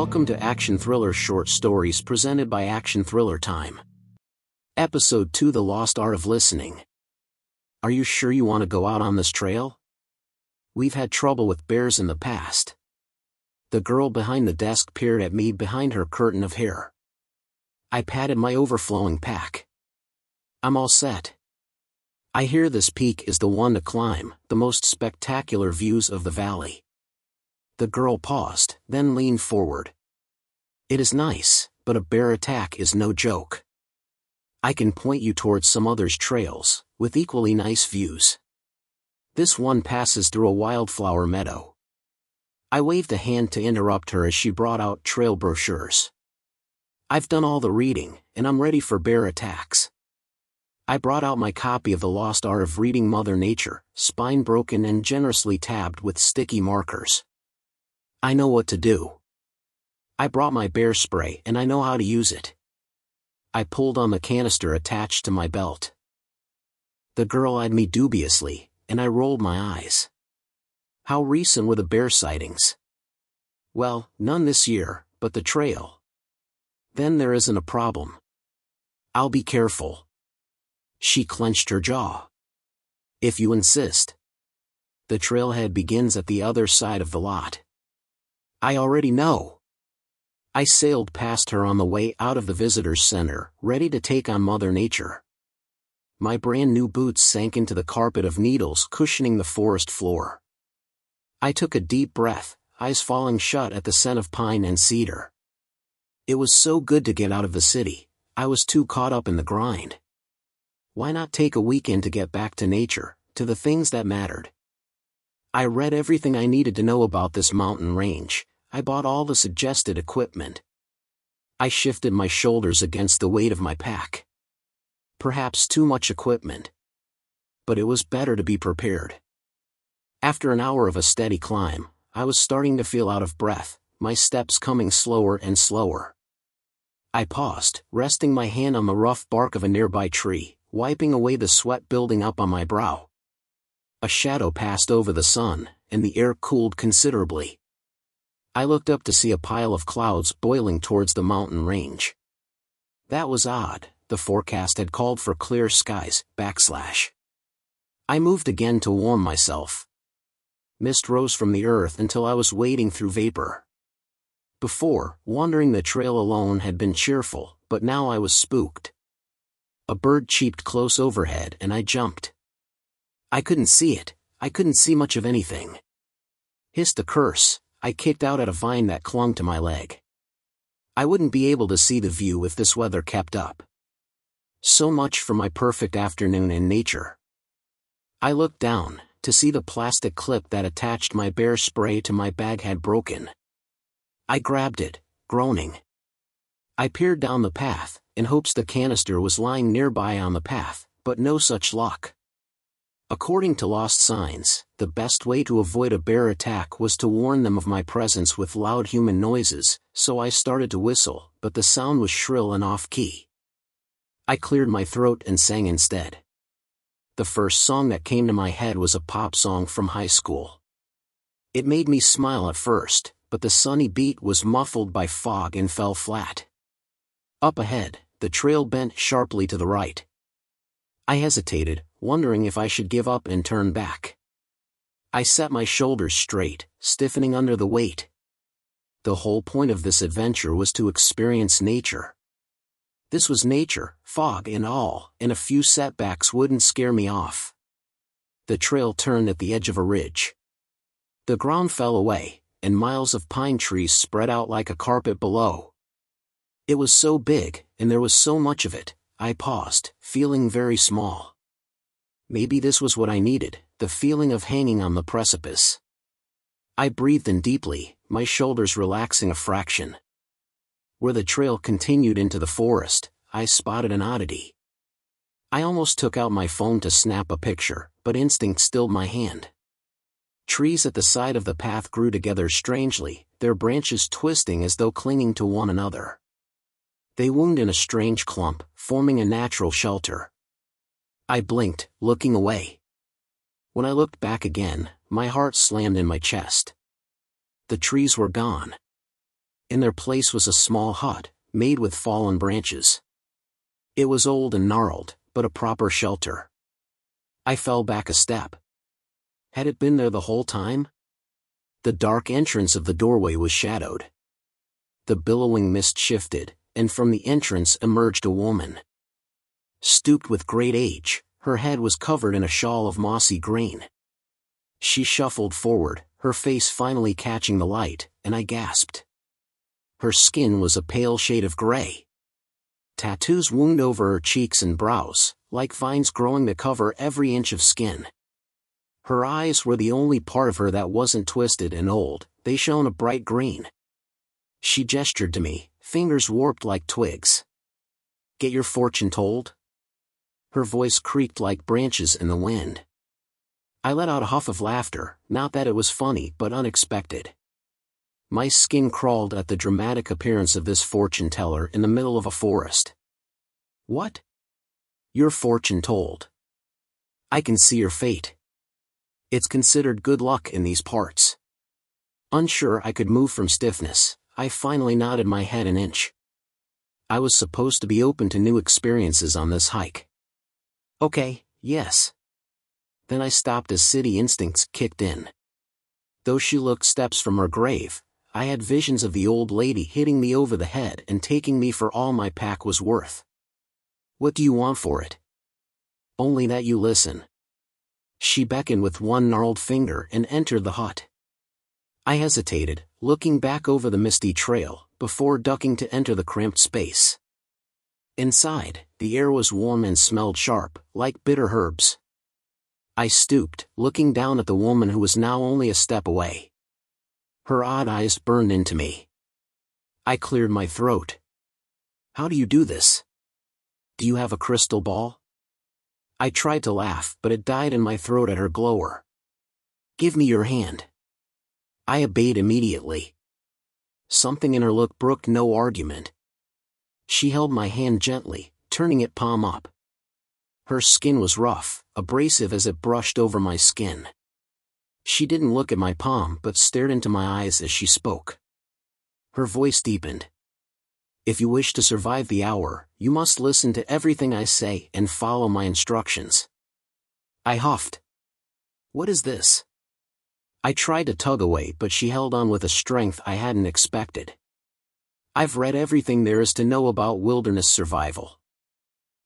Welcome to Action Thriller Short Stories presented by Action Thriller Time. Episode 2 The Lost Art of Listening. Are you sure you want to go out on this trail? We've had trouble with bears in the past. The girl behind the desk peered at me behind her curtain of hair. I patted my overflowing pack. I'm all set. I hear this peak is the one to climb, the most spectacular views of the valley. The girl paused, then leaned forward. It is nice, but a bear attack is no joke. I can point you towards some others' trails, with equally nice views. This one passes through a wildflower meadow. I waved a hand to interrupt her as she brought out trail brochures. I've done all the reading, and I'm ready for bear attacks. I brought out my copy of The Lost Art of Reading Mother Nature, spine broken and generously tabbed with sticky markers. I know what to do. I brought my bear spray and I know how to use it. I pulled on the canister attached to my belt. The girl eyed me dubiously, and I rolled my eyes. How recent were the bear sightings? Well, none this year, but the trail. Then there isn't a problem. I'll be careful. She clenched her jaw. If you insist. The trailhead begins at the other side of the lot. I already know. I sailed past her on the way out of the visitor's center, ready to take on Mother Nature. My brand new boots sank into the carpet of needles cushioning the forest floor. I took a deep breath, eyes falling shut at the scent of pine and cedar. It was so good to get out of the city, I was too caught up in the grind. Why not take a weekend to get back to nature, to the things that mattered? I read everything I needed to know about this mountain range, I bought all the suggested equipment. I shifted my shoulders against the weight of my pack. Perhaps too much equipment. But it was better to be prepared. After an hour of a steady climb, I was starting to feel out of breath, my steps coming slower and slower. I paused, resting my hand on the rough bark of a nearby tree, wiping away the sweat building up on my brow. A shadow passed over the sun, and the air cooled considerably. I looked up to see a pile of clouds boiling towards the mountain range. That was odd, the forecast had called for clear skies, backslash. I moved again to warm myself. Mist rose from the earth until I was wading through vapor. Before, wandering the trail alone had been cheerful, but now I was spooked. A bird cheeped close overhead and I jumped. I couldn't see it, I couldn't see much of anything. Hissed a curse, I kicked out at a vine that clung to my leg. I wouldn't be able to see the view if this weather kept up. So much for my perfect afternoon in nature. I looked down, to see the plastic clip that attached my bear spray to my bag had broken. I grabbed it, groaning. I peered down the path, in hopes the canister was lying nearby on the path, but no such luck. According to Lost Signs, the best way to avoid a bear attack was to warn them of my presence with loud human noises, so I started to whistle, but the sound was shrill and off-key. I cleared my throat and sang instead. The first song that came to my head was a pop song from high school. It made me smile at first, but the sunny beat was muffled by fog and fell flat. Up ahead, the trail bent sharply to the right. I hesitated, wondering if I should give up and turn back. I set my shoulders straight, stiffening under the weight. The whole point of this adventure was to experience nature. This was nature, fog and all, and a few setbacks wouldn't scare me off. The trail turned at the edge of a ridge. The ground fell away, and miles of pine trees spread out like a carpet below. It was so big, and there was so much of it, I paused, feeling very small. Maybe this was what I needed, the feeling of hanging on the precipice. I breathed in deeply, my shoulders relaxing a fraction. Where the trail continued into the forest, I spotted an oddity. I almost took out my phone to snap a picture, but instinct stilled my hand. Trees at the side of the path grew together strangely, their branches twisting as though clinging to one another. They wound in a strange clump, forming a natural shelter. I blinked, looking away. When I looked back again, my heart slammed in my chest. The trees were gone. In their place was a small hut, made with fallen branches. It was old and gnarled, but a proper shelter. I fell back a step. Had it been there the whole time? The dark entrance of the doorway was shadowed. The billowing mist shifted, and from the entrance emerged a woman. Stooped with great age, her head was covered in a shawl of mossy green. She shuffled forward, her face finally catching the light, and I gasped. Her skin was a pale shade of gray. Tattoos wound over her cheeks and brows, like vines growing to cover every inch of skin. Her eyes were the only part of her that wasn't twisted and old, they shone a bright green. She gestured to me, fingers warped like twigs. Get your fortune told? Her voice creaked like branches in the wind. I let out a huff of laughter, not that it was funny but unexpected. My skin crawled at the dramatic appearance of this fortune teller in the middle of a forest. What? Your fortune told. I can see your fate. It's considered good luck in these parts. Unsure I could move from stiffness, I finally nodded my head an inch. I was supposed to be open to new experiences on this hike. Okay, yes. Then I stopped as city instincts kicked in. Though she looked steps from her grave, I had visions of the old lady hitting me over the head and taking me for all my pack was worth. What do you want for it? Only that you listen. She beckoned with one gnarled finger and entered the hut. I hesitated, looking back over the misty trail, before ducking to enter the cramped space. Inside, the air was warm and smelled sharp, like bitter herbs. I stooped, looking down at the woman who was now only a step away. Her odd eyes burned into me. I cleared my throat. How do you do this? Do you have a crystal ball? I tried to laugh, but it died in my throat at her glower. Give me your hand. I obeyed immediately. Something in her look brooked no argument. She held my hand gently, turning it palm up. Her skin was rough, abrasive as it brushed over my skin. She didn't look at my palm but stared into my eyes as she spoke. Her voice deepened. If you wish to survive the hour, you must listen to everything I say and follow my instructions. I huffed. What is this? I tried to tug away but she held on with a strength I hadn't expected. I've read everything there is to know about wilderness survival.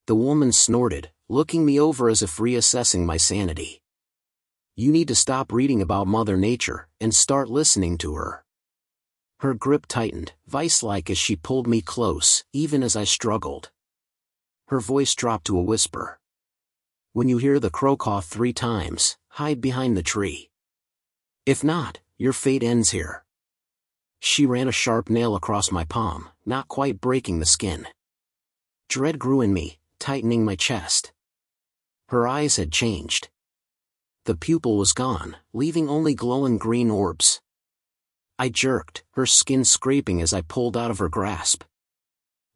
The woman snorted, looking me over as if reassessing my sanity. You need to stop reading about Mother Nature and start listening to her. Her grip tightened, vice-like as she pulled me close, even as I struggled. Her voice dropped to a whisper. When you hear the crow caw three times, hide behind the tree. If not, your fate ends here. She ran a sharp nail across my palm, not quite breaking the skin. Dread grew in me, tightening my chest. Her eyes had changed. The pupil was gone, leaving only glowing green orbs. I jerked, her skin scraping as I pulled out of her grasp.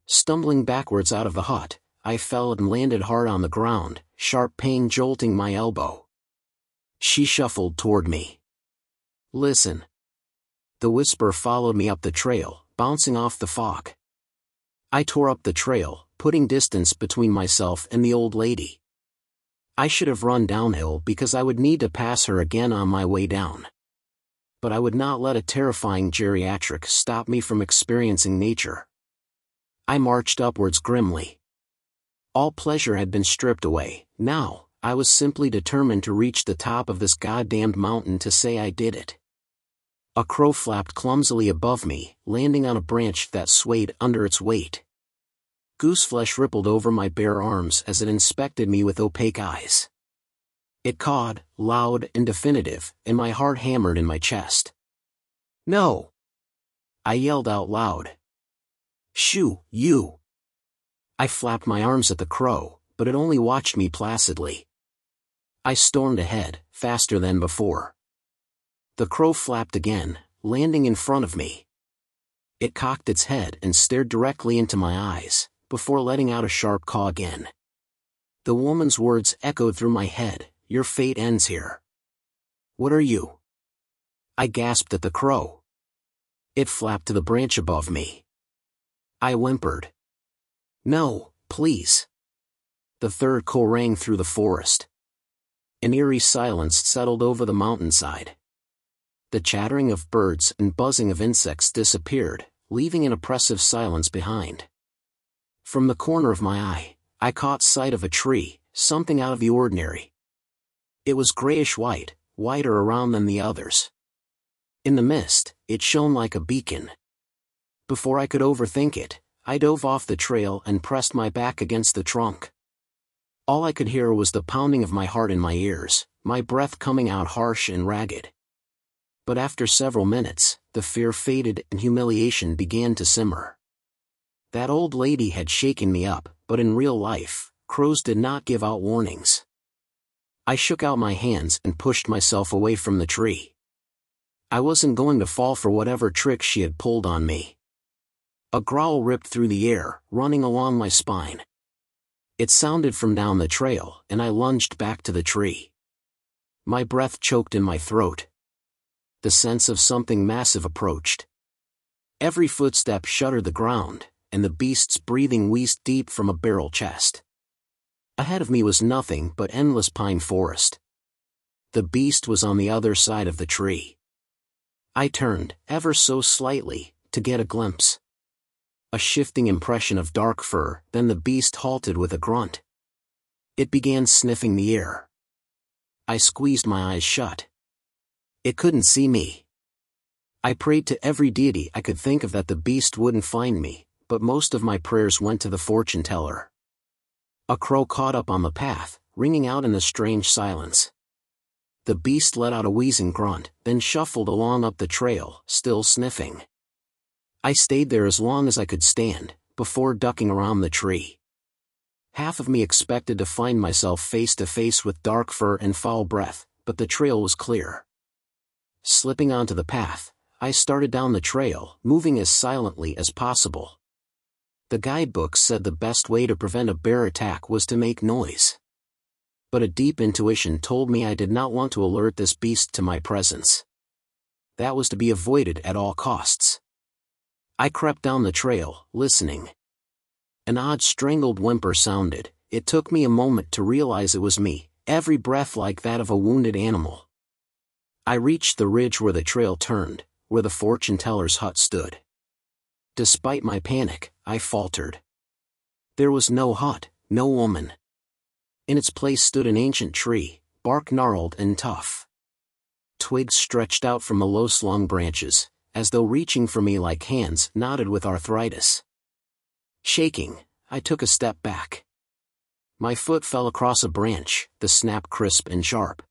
Stumbling backwards out of the hut, I fell and landed hard on the ground, sharp pain jolting my elbow. She shuffled toward me. Listen. The whisper followed me up the trail, bouncing off the fog. I tore up the trail, putting distance between myself and the old lady. I should have run downhill because I would need to pass her again on my way down. But I would not let a terrifying geriatric stop me from experiencing nature. I marched upwards grimly. All pleasure had been stripped away, now, I was simply determined to reach the top of this goddamned mountain to say I did it. A crow flapped clumsily above me, landing on a branch that swayed under its weight. Gooseflesh rippled over my bare arms as it inspected me with opaque eyes. It cawed, loud and definitive, and my heart hammered in my chest. No! I yelled out loud. Shoo, you! I flapped my arms at the crow, but it only watched me placidly. I stormed ahead, faster than before. The crow flapped again, landing in front of me. It cocked its head and stared directly into my eyes, before letting out a sharp caw again. The woman's words echoed through my head, your fate ends here. What are you? I gasped at the crow. It flapped to the branch above me. I whimpered. No, please. The third call rang through the forest. An eerie silence settled over the mountainside. The chattering of birds and buzzing of insects disappeared, leaving an oppressive silence behind. From the corner of my eye, I caught sight of a tree, something out of the ordinary. It was grayish-white, whiter around than the others. In the mist, it shone like a beacon. Before I could overthink it, I dove off the trail and pressed my back against the trunk. All I could hear was the pounding of my heart in my ears, my breath coming out harsh and ragged. But after several minutes, the fear faded and humiliation began to simmer. That old lady had shaken me up, but in real life, crows did not give out warnings. I shook out my hands and pushed myself away from the tree. I wasn't going to fall for whatever trick she had pulled on me. A growl ripped through the air, running along my spine. It sounded from down the trail, and I lunged back to the tree. My breath choked in my throat. The sense of something massive approached. Every footstep shuddered the ground, and the beast's breathing wheezed deep from a barrel chest. Ahead of me was nothing but endless pine forest. The beast was on the other side of the tree. I turned, ever so slightly, to get a glimpse a shifting impression of dark fur, then the beast halted with a grunt. It began sniffing the air. I squeezed my eyes shut. It couldn't see me. I prayed to every deity I could think of that the beast wouldn't find me, but most of my prayers went to the fortune teller. A crow caught up on the path, ringing out in the strange silence. The beast let out a wheezing grunt, then shuffled along up the trail, still sniffing. I stayed there as long as I could stand, before ducking around the tree. Half of me expected to find myself face to face with dark fur and foul breath, but the trail was clear. Slipping onto the path, I started down the trail, moving as silently as possible. The guidebooks said the best way to prevent a bear attack was to make noise. But a deep intuition told me I did not want to alert this beast to my presence. That was to be avoided at all costs. I crept down the trail, listening. An odd strangled whimper sounded, it took me a moment to realize it was me, every breath like that of a wounded animal. I reached the ridge where the trail turned, where the fortune teller's hut stood. Despite my panic, I faltered. There was no hut, no woman. In its place stood an ancient tree, bark gnarled and tough. Twigs stretched out from the low-slung branches, as though reaching for me like hands knotted with arthritis. Shaking, I took a step back. My foot fell across a branch, the snap crisp and sharp.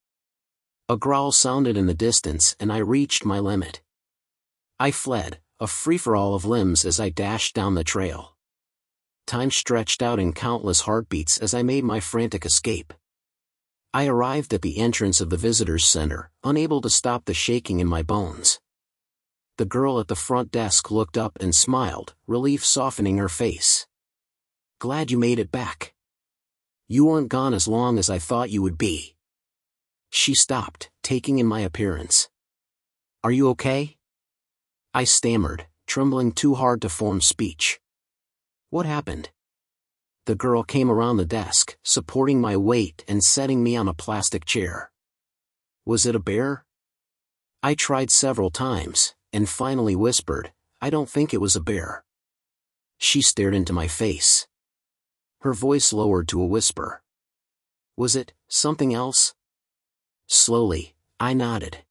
A growl sounded in the distance and I reached my limit. I fled, a free-for-all of limbs as I dashed down the trail. Time stretched out in countless heartbeats as I made my frantic escape. I arrived at the entrance of the visitor's center, unable to stop the shaking in my bones the girl at the front desk looked up and smiled, relief softening her face. Glad you made it back. You weren't gone as long as I thought you would be. She stopped, taking in my appearance. Are you okay? I stammered, trembling too hard to form speech. What happened? The girl came around the desk, supporting my weight and setting me on a plastic chair. Was it a bear? I tried several times, and finally whispered, I don't think it was a bear. She stared into my face. Her voice lowered to a whisper. Was it something else? Slowly, I nodded.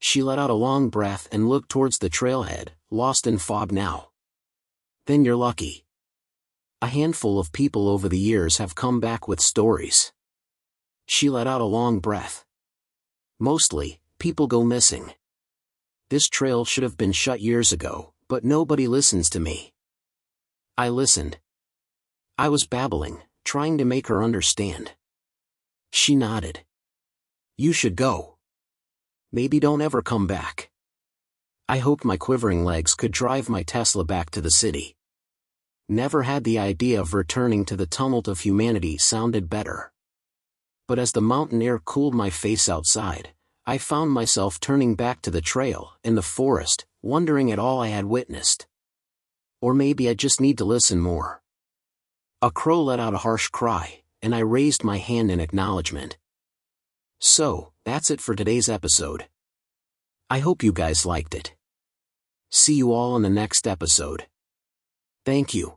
She let out a long breath and looked towards the trailhead, lost in fog now. Then you're lucky. A handful of people over the years have come back with stories. She let out a long breath. Mostly, people go missing. This trail should have been shut years ago, but nobody listens to me. I listened. I was babbling, trying to make her understand. She nodded. You should go. Maybe don't ever come back. I hoped my quivering legs could drive my Tesla back to the city. Never had the idea of returning to the tumult of humanity sounded better. But as the mountain air cooled my face outside, I found myself turning back to the trail, in the forest, wondering at all I had witnessed. Or maybe I just need to listen more. A crow let out a harsh cry, and I raised my hand in acknowledgement. So, that's it for today's episode. I hope you guys liked it. See you all in the next episode. Thank you.